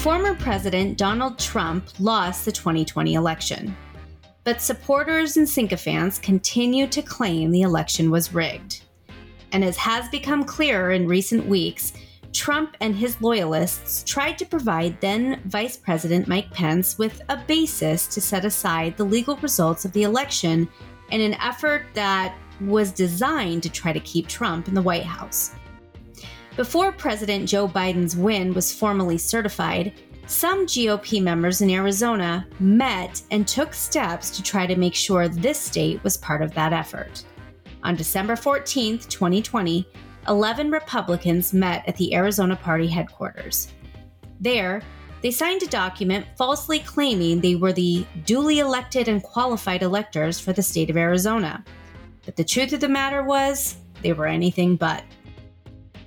Former President Donald Trump lost the 2020 election, but supporters and sycophants continue to claim the election was rigged. And as has become clearer in recent weeks, Trump and his loyalists tried to provide then Vice President Mike Pence with a basis to set aside the legal results of the election in an effort that was designed to try to keep Trump in the White House. Before President Joe Biden's win was formally certified, some GOP members in Arizona met and took steps to try to make sure this state was part of that effort. On December 14, 2020, 11 Republicans met at the Arizona Party headquarters. There, they signed a document falsely claiming they were the duly elected and qualified electors for the state of Arizona. But the truth of the matter was, they were anything but.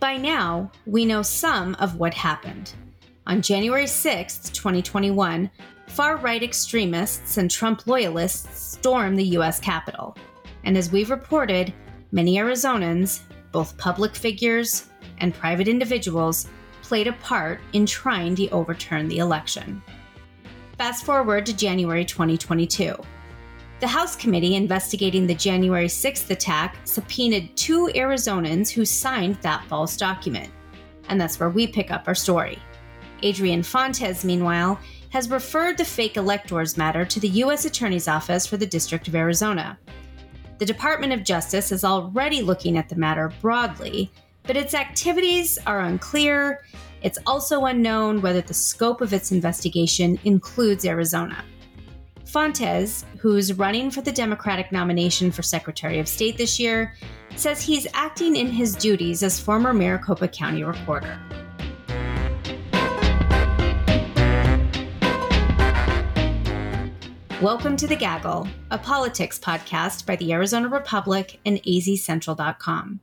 By now, we know some of what happened. On January 6, 2021, far right extremists and Trump loyalists stormed the U.S. Capitol. And as we've reported, many Arizonans, both public figures and private individuals, played a part in trying to overturn the election. Fast forward to January 2022. The House committee investigating the January 6th attack subpoenaed two Arizonans who signed that false document. And that's where we pick up our story. Adrian Fontes, meanwhile, has referred the fake electors matter to the U.S. Attorney's Office for the District of Arizona. The Department of Justice is already looking at the matter broadly, but its activities are unclear. It's also unknown whether the scope of its investigation includes Arizona. Fontes, who's running for the Democratic nomination for Secretary of State this year, says he's acting in his duties as former Maricopa County recorder. Welcome to The Gaggle, a politics podcast by the Arizona Republic and azcentral.com.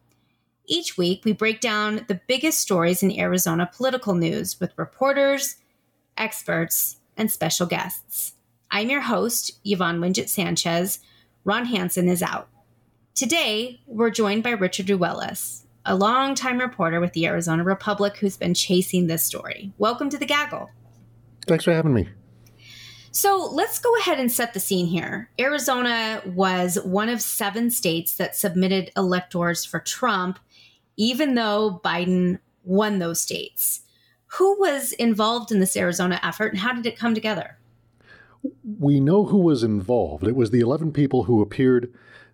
Each week, we break down the biggest stories in Arizona political news with reporters, experts, and special guests. I'm your host, Yvonne Wingett Sanchez. Ron Hansen is out. Today, we're joined by Richard Ruelas, a longtime reporter with the Arizona Republic who's been chasing this story. Welcome to the Gaggle. Thanks for having me. So let's go ahead and set the scene here. Arizona was one of seven states that submitted electors for Trump, even though Biden won those states. Who was involved in this Arizona effort and how did it come together? We know who was involved. It was the 11 people who appeared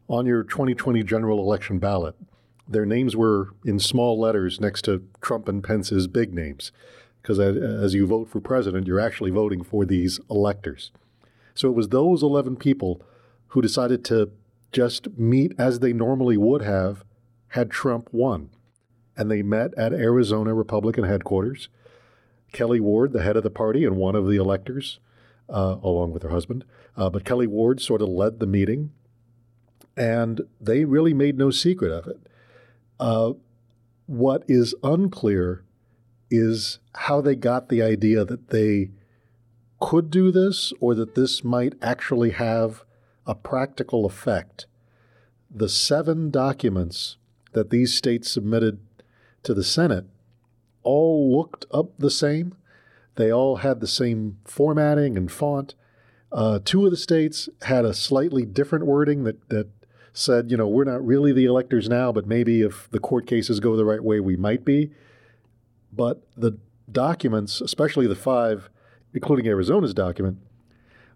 on your 2020 general election ballot. Their names were in small letters next to Trump and Pence's big names, because as you vote for president, you're actually voting for these electors. So it was those 11 people who decided to just meet as they normally would have had Trump won. And they met at Arizona Republican headquarters. Kelli Ward, the head of the party and one of the electors, uh, along with her husband. Uh, but Kelli Ward sort of led the meeting, and they really made no secret of it. Uh, what is unclear is how they got the idea that they could do this or that this might actually have a practical effect. The seven documents that these states submitted to the Senate all looked up the same. They all had the same formatting and font. Uh, two of the states had a slightly different wording that, that said, you know, we're not really the electors now, but maybe if the court cases go the right way, we might be. But the documents, especially the five, including Arizona's document,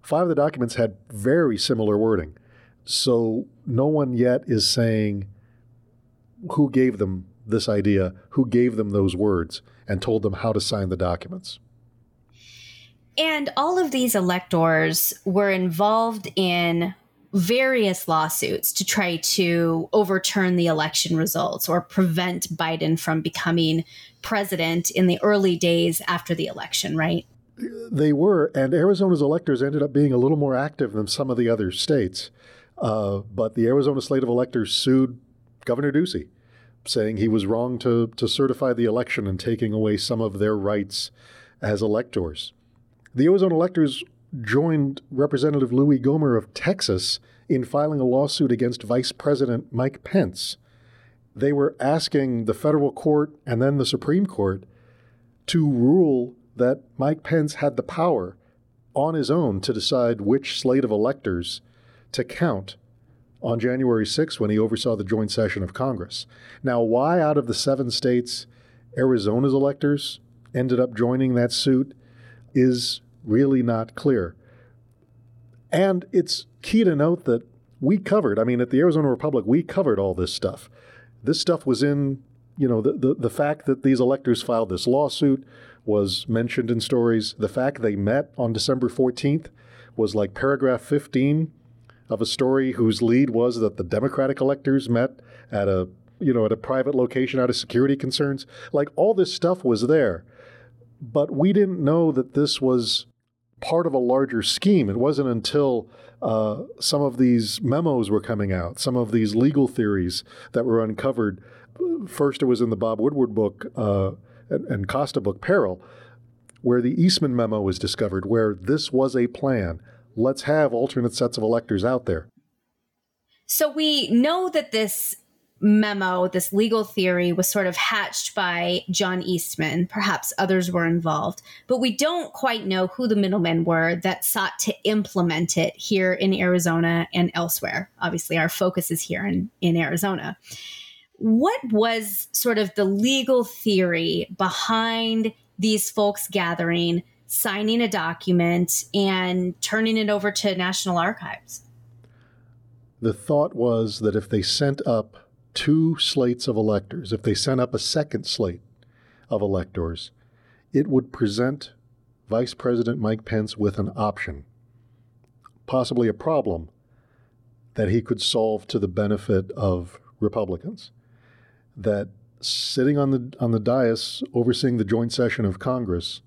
five of the documents had very similar wording. So no one yet is saying who gave them this idea, who gave them those words, and told them how to sign the documents. And all of these electors were involved in various lawsuits to try to overturn the election results or prevent Biden from becoming president in the early days after the election, right? They were, and Arizona's electors ended up being a little more active than some of the other states. Uh, but the Arizona slate of electors sued Governor Ducey, saying he was wrong to, to certify the election and taking away some of their rights as electors. The Arizona electors joined Representative Louie Gohmert of Texas in filing a lawsuit against Vice President Mike Pence. They were asking the federal court and then the Supreme Court to rule that Mike Pence had the power on his own to decide which slate of electors to count on January 6 when he oversaw the joint session of Congress. Now, why out of the seven states Arizona's electors ended up joining that suit is really not clear. And it's key to note that we covered, I mean, at the Arizona Republic, we covered all this stuff. This stuff was in, you know, the, the, the fact that these electors filed this lawsuit was mentioned in stories. The fact they met on December 14th was like paragraph 15 of a story whose lead was that the Democratic electors met at a you know at a private location out of security concerns. Like all this stuff was there, but we didn't know that this was part of a larger scheme. It wasn't until uh, some of these memos were coming out, some of these legal theories that were uncovered. First, it was in the Bob Woodward book uh, and, and Costa book, Peril, where the Eastman memo was discovered, where this was a plan let's have alternate sets of electors out there. So we know that this memo, this legal theory, was sort of hatched by John Eastman. Perhaps others were involved, but we don't quite know who the middlemen were that sought to implement it here in Arizona and elsewhere. Obviously, our focus is here in, in Arizona. What was sort of the legal theory behind these folks gathering signing a document and turning it over to National Archives. The thought was that if they sent up two slates of electors, if they sent up a second slate of electors, it would present Vice President Mike Pence with an option, possibly a problem that he could solve to the benefit of Republicans. That sitting on the on the dais overseeing the joint session of Congress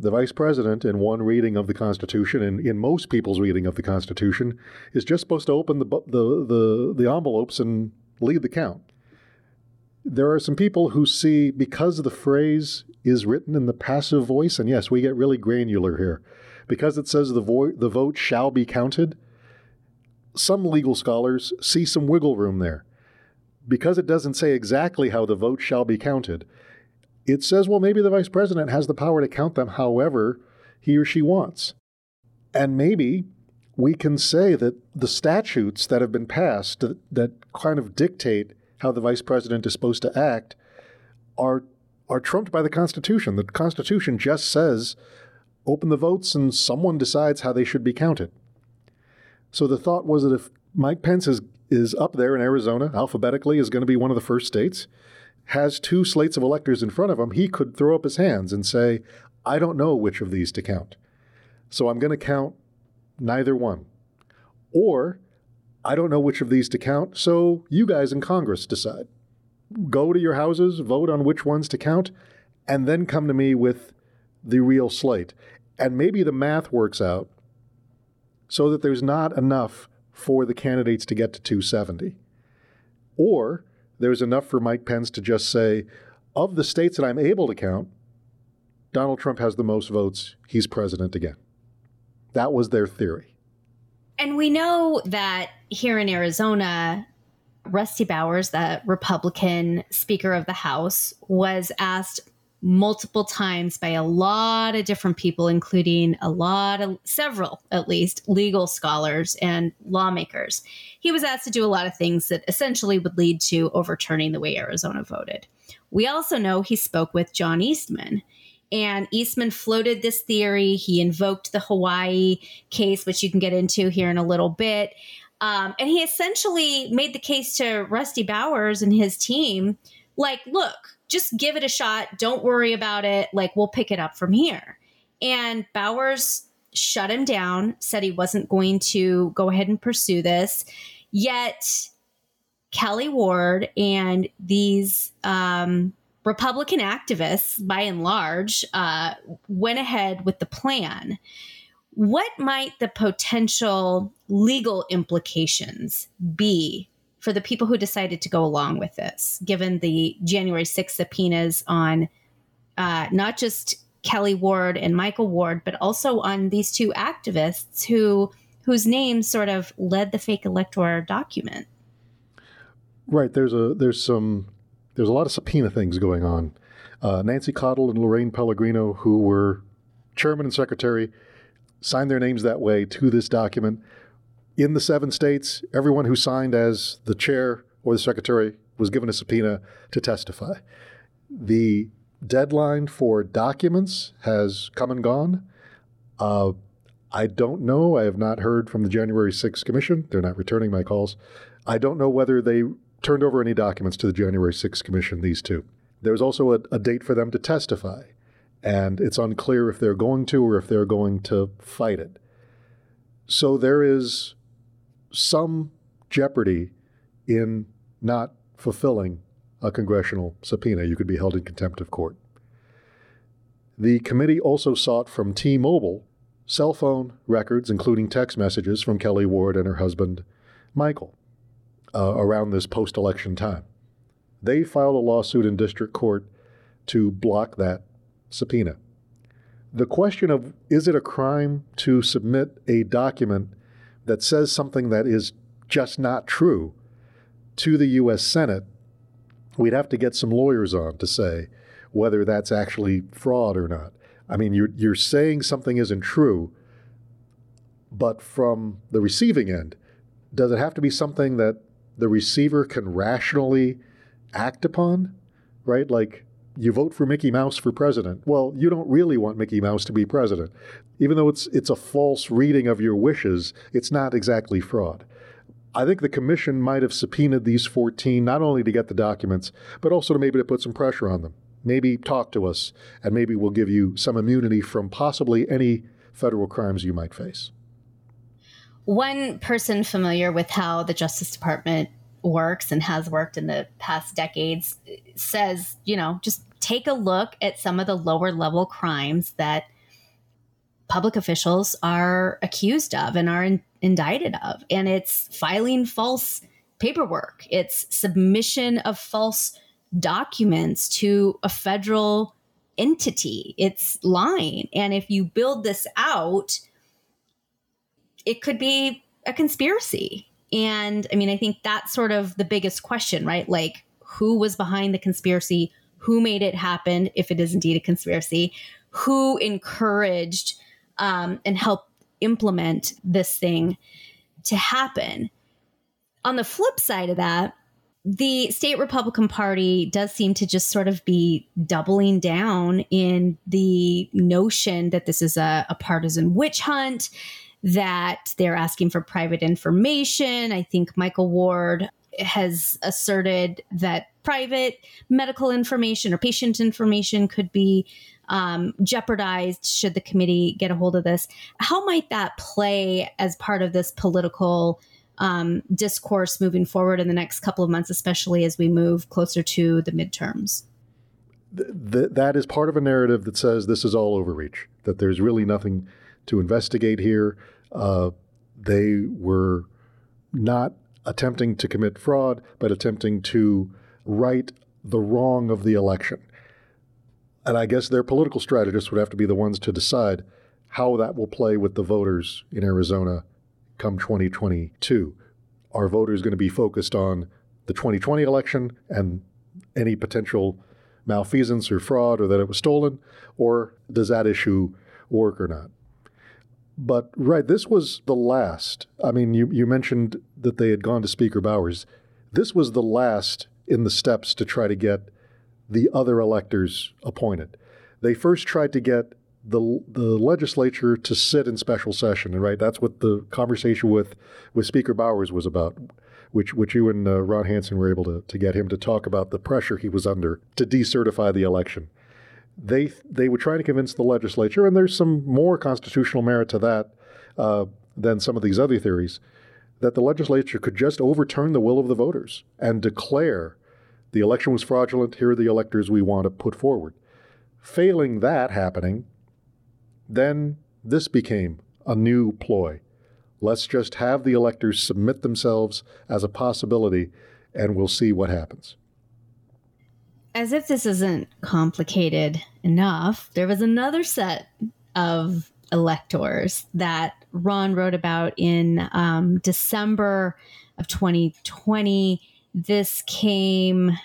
the vice president, in one reading of the Constitution, and in most people's reading of the Constitution, is just supposed to open the, the, the, the envelopes and lead the count. There are some people who see, because the phrase is written in the passive voice, and yes, we get really granular here, because it says the, vo- the vote shall be counted, some legal scholars see some wiggle room there. Because it doesn't say exactly how the vote shall be counted, it says, well, maybe the vice president has the power to count them however he or she wants. And maybe we can say that the statutes that have been passed that, that kind of dictate how the vice president is supposed to act are are trumped by the Constitution. The Constitution just says open the votes and someone decides how they should be counted. So the thought was that if Mike Pence is, is up there in Arizona, alphabetically is going to be one of the first states, has two slates of electors in front of him, he could throw up his hands and say, I don't know which of these to count. So I'm going to count neither one. Or, I don't know which of these to count, so you guys in Congress decide. Go to your houses, vote on which ones to count, and then come to me with the real slate. And maybe the math works out so that there's not enough for the candidates to get to 270. Or there's enough for Mike Pence to just say, of the states that I'm able to count, Donald Trump has the most votes. He's president again. That was their theory. And we know that here in Arizona, Rusty Bowers, the Republican Speaker of the House, was asked multiple times by a lot of different people, including a lot of several, at least, legal scholars and lawmakers. He was asked to do a lot of things that essentially would lead to overturning the way Arizona voted. We also know he spoke with John Eastman. And Eastman floated this theory. He invoked the Hawaii case, which you can get into here in a little bit. Um, and he essentially made the case to Rusty Bowers and his team like, look, just give it a shot. Don't worry about it. Like, we'll pick it up from here. And Bowers shut him down, said he wasn't going to go ahead and pursue this. Yet, Kelli Ward and these um, Republican activists, by and large, uh, went ahead with the plan. What might the potential legal implications be for the people who decided to go along with this, given the January 6th subpoenas on uh, not just Kelli Ward and Michael Ward, but also on these two activists who whose names sort of led the fake electoral document. Right. There's a there's some there's a lot of subpoena things going on. Uh, Nancy Cottle and Lorraine Pellegrino, who were chairman and secretary, signed their names that way to this document. In the seven states, everyone who signed as the chair or the secretary was given a subpoena to testify. The deadline for documents has come and gone. Uh, I don't know. I have not heard from the January 6th Commission. They're not returning my calls. I don't know whether they turned over any documents to the January 6th Commission, these two. There's also a, a date for them to testify, and it's unclear if they're going to or if they're going to fight it. So there is some jeopardy in not fulfilling a congressional subpoena. You could be held in contempt of court. The committee also sought from T Mobile cell phone records, including text messages from Kelli Ward and her husband, Michael, uh, around this post election time. They filed a lawsuit in district court to block that subpoena. The question of is it a crime to submit a document that says something that is just not true to the U.S. Senate, we'd have to get some lawyers on to say whether that's actually fraud or not. I mean, you're, you're saying something isn't true, but from the receiving end, does it have to be something that the receiver can rationally act upon? Right? Like, you vote for Mickey Mouse for president. Well, you don't really want Mickey Mouse to be president. Even though it's it's a false reading of your wishes, it's not exactly fraud. I think the commission might have subpoenaed these 14 not only to get the documents, but also to maybe to put some pressure on them. Maybe talk to us, and maybe we'll give you some immunity from possibly any federal crimes you might face. One person familiar with how the Justice Department works and has worked in the past decades says, you know, just take a look at some of the lower level crimes that public officials are accused of and are in, indicted of. And it's filing false paperwork, it's submission of false documents to a federal entity. It's lying. And if you build this out, it could be a conspiracy. And I mean, I think that's sort of the biggest question, right? Like, who was behind the conspiracy? Who made it happen, if it is indeed a conspiracy? Who encouraged um, and helped implement this thing to happen? On the flip side of that, the state Republican Party does seem to just sort of be doubling down in the notion that this is a, a partisan witch hunt, that they're asking for private information. I think Michael Ward has asserted that private medical information or patient information could be um, jeopardized should the committee get a hold of this. How might that play as part of this political um, discourse moving forward in the next couple of months, especially as we move closer to the midterms? Th- that is part of a narrative that says this is all overreach, that there's really nothing to investigate here. Uh, they were not attempting to commit fraud, but attempting to right the wrong of the election. And I guess their political strategists would have to be the ones to decide how that will play with the voters in Arizona come 2022? Are voters going to be focused on the 2020 election and any potential malfeasance or fraud or that it was stolen? Or does that issue work or not? But, right, this was the last. I mean, you, you mentioned that they had gone to Speaker Bowers. This was the last in the steps to try to get the other electors appointed. They first tried to get the the legislature to sit in special session, and right, that's what the conversation with with Speaker Bowers was about, which which you and uh, Ron Hansen were able to to get him to talk about the pressure he was under to decertify the election. They they were trying to convince the legislature, and there's some more constitutional merit to that uh, than some of these other theories, that the legislature could just overturn the will of the voters and declare the election was fraudulent. Here are the electors we want to put forward. Failing that happening, then this became a new ploy. Let's just have the electors submit themselves as a possibility, and we'll see what happens. As if this isn't complicated enough, there was another set of electors that Ron wrote about in um, December of 2020. This came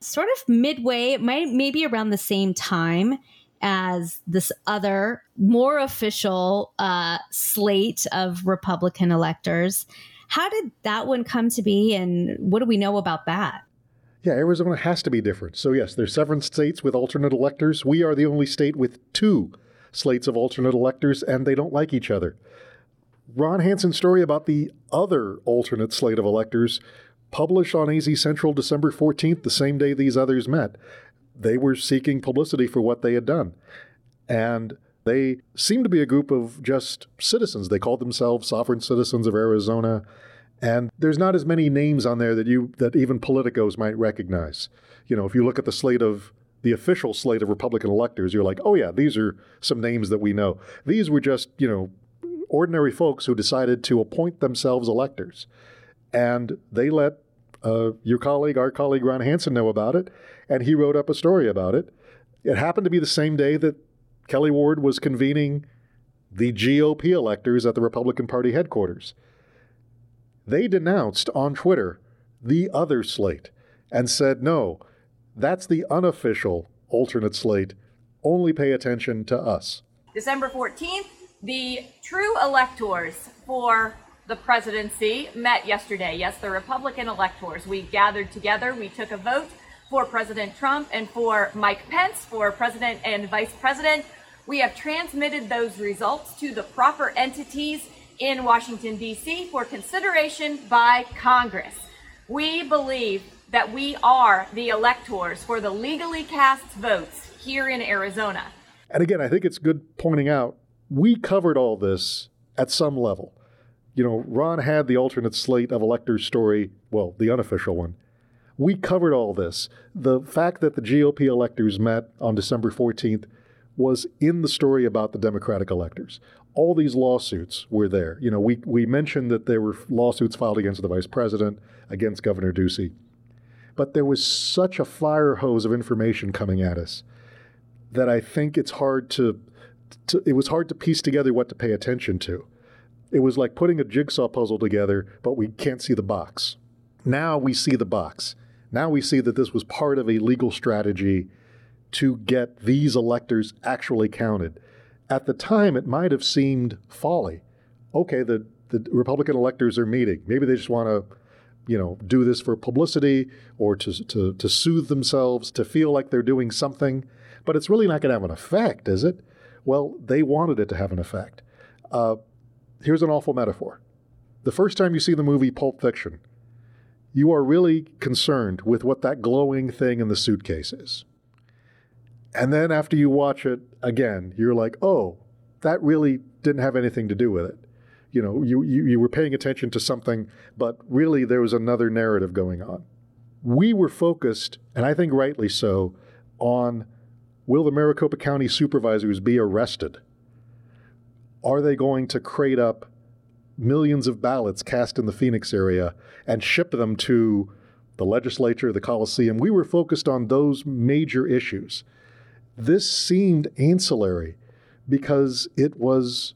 sort of midway, might maybe around the same time as this other more official uh, slate of Republican electors. How did that one come to be, and what do we know about that? Yeah, Arizona has to be different. So, yes, there's seven states with alternate electors. We are the only state with two slates of alternate electors, and they don't like each other. Ron Hansen's story about the other alternate slate of electors published on AZ Central December 14th, the same day these others met. They were seeking publicity for what they had done. And they seemed to be a group of just citizens. They called themselves sovereign citizens of Arizona. And there's not as many names on there that you that even politicos might recognize. You know, if you look at the slate of the official slate of Republican electors, you're like, oh yeah, these are some names that we know. These were just, you know, ordinary folks who decided to appoint themselves electors. And they let uh, your colleague, our colleague Ron Hansen, know about it, and he wrote up a story about it. It happened to be the same day that Kelli Ward was convening the GOP electors at the Republican Party headquarters. They denounced on Twitter the other slate and said, no, that's the unofficial alternate slate. Only pay attention to us. December 14th, the true electors for the presidency met yesterday. Yes, the Republican electors. We gathered together, we took a vote for President Trump and for Mike Pence for president and vice president. We have transmitted those results to the proper entities in Washington, D.C. for consideration by Congress. We believe that we are the electors for the legally cast votes here in Arizona. And again, I think it's good pointing out we covered all this at some level. You know, Ron had the alternate slate of electors story, well, the unofficial one. We covered all this. The fact that the GOP electors met on December 14th was in the story about the Democratic electors. All these lawsuits were there. You know, we, we mentioned that there were lawsuits filed against the vice president, against Governor Ducey. But there was such a fire hose of information coming at us that I think it's hard to to, it was hard to piece together what to pay attention to. It was like putting a jigsaw puzzle together, but we can't see the box. Now we see the box. Now we see that this was part of a legal strategy to get these electors actually counted. At the time, it might have seemed folly. Okay, the, the Republican electors are meeting. Maybe they just want to, you know, do this for publicity or to, to, to soothe themselves, to feel like they're doing something. But it's really not going to have an effect, is it? Well, they wanted it to have an effect. Uh, here's an awful metaphor. The first time you see the movie Pulp Fiction, you are really concerned with what that glowing thing in the suitcase is. And then after you watch it again, you're like, oh, that really didn't have anything to do with it. You know, you, you, you were paying attention to something, but really there was another narrative going on. We were focused, and I think rightly so, on Will the Maricopa County supervisors be arrested? Are they going to crate up millions of ballots cast in the Phoenix area and ship them to the legislature, the Coliseum? We were focused on those major issues. This seemed ancillary because it was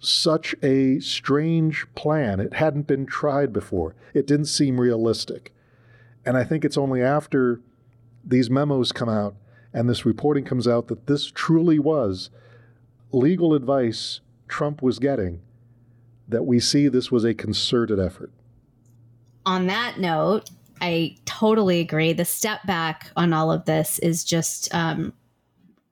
such a strange plan. It hadn't been tried before, it didn't seem realistic. And I think it's only after these memos come out and this reporting comes out that this truly was legal advice Trump was getting, that we see this was a concerted effort. On that note, I totally agree. The step back on all of this is just um,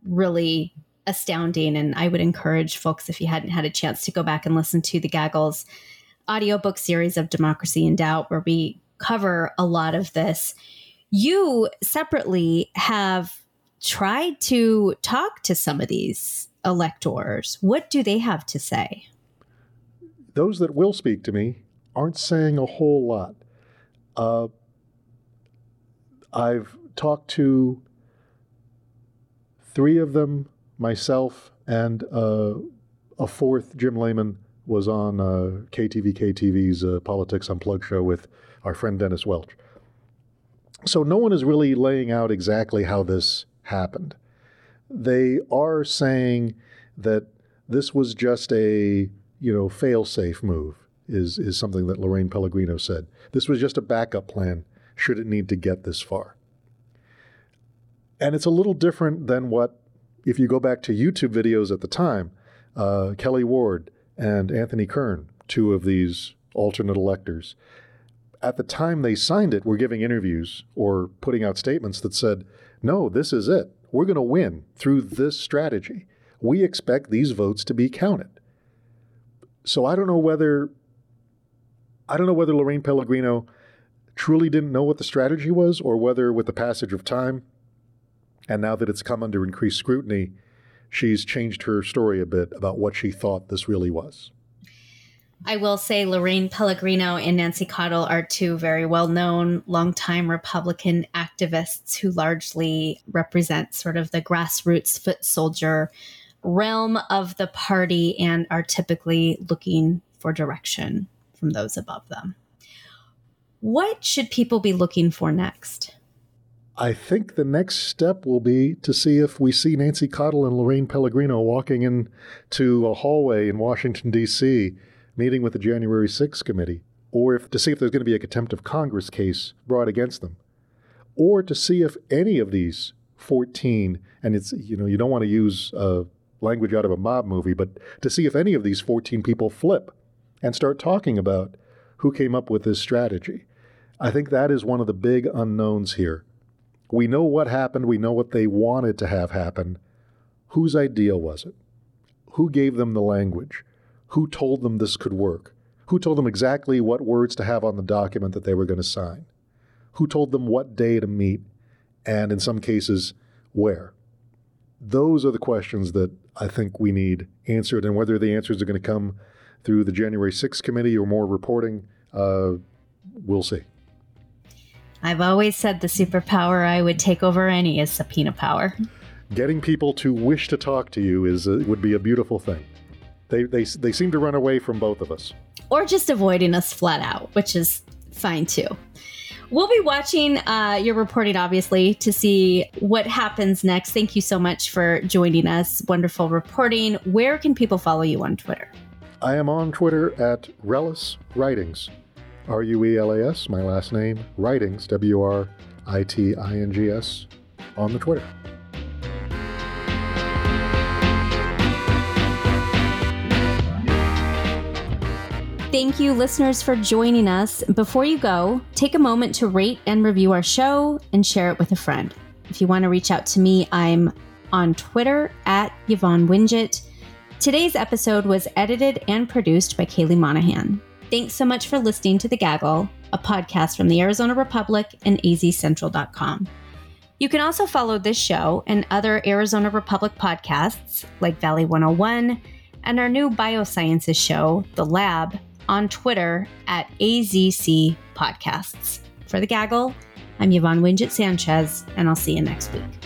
really astounding. And I would encourage folks, if you hadn't had a chance to go back and listen to the Gaggles audiobook series of Democracy in Doubt, where we cover a lot of this. You separately have tried to talk to some of these electors. What do they have to say? Those that will speak to me aren't saying a whole lot. Uh, I've talked to three of them, myself, and uh, a fourth, Jim Lamon, was on uh, KTV KTV's uh, Politics Unplugged show with our friend Dennis Welch. So no one is really laying out exactly how this happened. They are saying that this was just a you know fail-safe move is is something that Lorraine Pellegrino said. This was just a backup plan should it need to get this far. And it's a little different than what, if you go back to YouTube videos at the time, uh, Kelli Ward and Anthony Kern, two of these alternate electors, at the time they signed it, were giving interviews or putting out statements that said, no, this is it. We're going to win through this strategy. We expect these votes to be counted. So I don't know whether I don't know whether Lorraine Pellegrino truly didn't know what the strategy was or whether with the passage of time and now that it's come under increased scrutiny, she's changed her story a bit about what she thought this really was. I will say Lorraine Pellegrino and Nancy Cottle are two very well known, longtime Republican activists who largely represent sort of the grassroots foot soldier realm of the party and are typically looking for direction from those above them. What should people be looking for next? I think the next step will be to see if we see Nancy Cottle and Lorraine Pellegrino walking into a hallway in Washington, D.C., meeting with the January 6th committee, or if, to see if there's going to be a contempt of Congress case brought against them, or to see if any of these 14, and it's, you know, you don't want to use uh, language out of a mob movie, but to see if any of these 14 people flip and start talking about who came up with this strategy. I think that is one of the big unknowns here. We know what happened, we know what they wanted to have happen. Whose idea was it? Who gave them the language? Who told them this could work? Who told them exactly what words to have on the document that they were going to sign? Who told them what day to meet? And in some cases, where? Those are the questions that I think we need answered, and whether the answers are going to come through the January 6th committee or more reporting, uh, we'll see. I've always said the superpower I would take over any is subpoena power. Getting people to wish to talk to you is uh, would be a beautiful thing. They, they, they seem to run away from both of us. Or just avoiding us flat out, which is fine too. We'll be watching uh, your reporting, obviously, to see what happens next. Thank you so much for joining us. Wonderful reporting. Where can people follow you on Twitter? I am on Twitter at Ruelas Writings. R U E L A S, my last name, Writings, W R I T I N G S, on the Twitter. Thank you, listeners, for joining us. Before you go, take a moment to rate and review our show and share it with a friend. If you want to reach out to me, I'm on Twitter at Yvonne Wingett. Today's episode was edited and produced by Kaely Monahan. Thanks so much for listening to The Gaggle, a podcast from the Arizona Republic and azcentral.com. You can also follow this show and other Arizona Republic podcasts like Valley 101 and our new biosciences show, The Lab, on Twitter at AZC Podcasts. For The Gaggle, I'm Yvonne Wingett Sanchez, and I'll see you next week.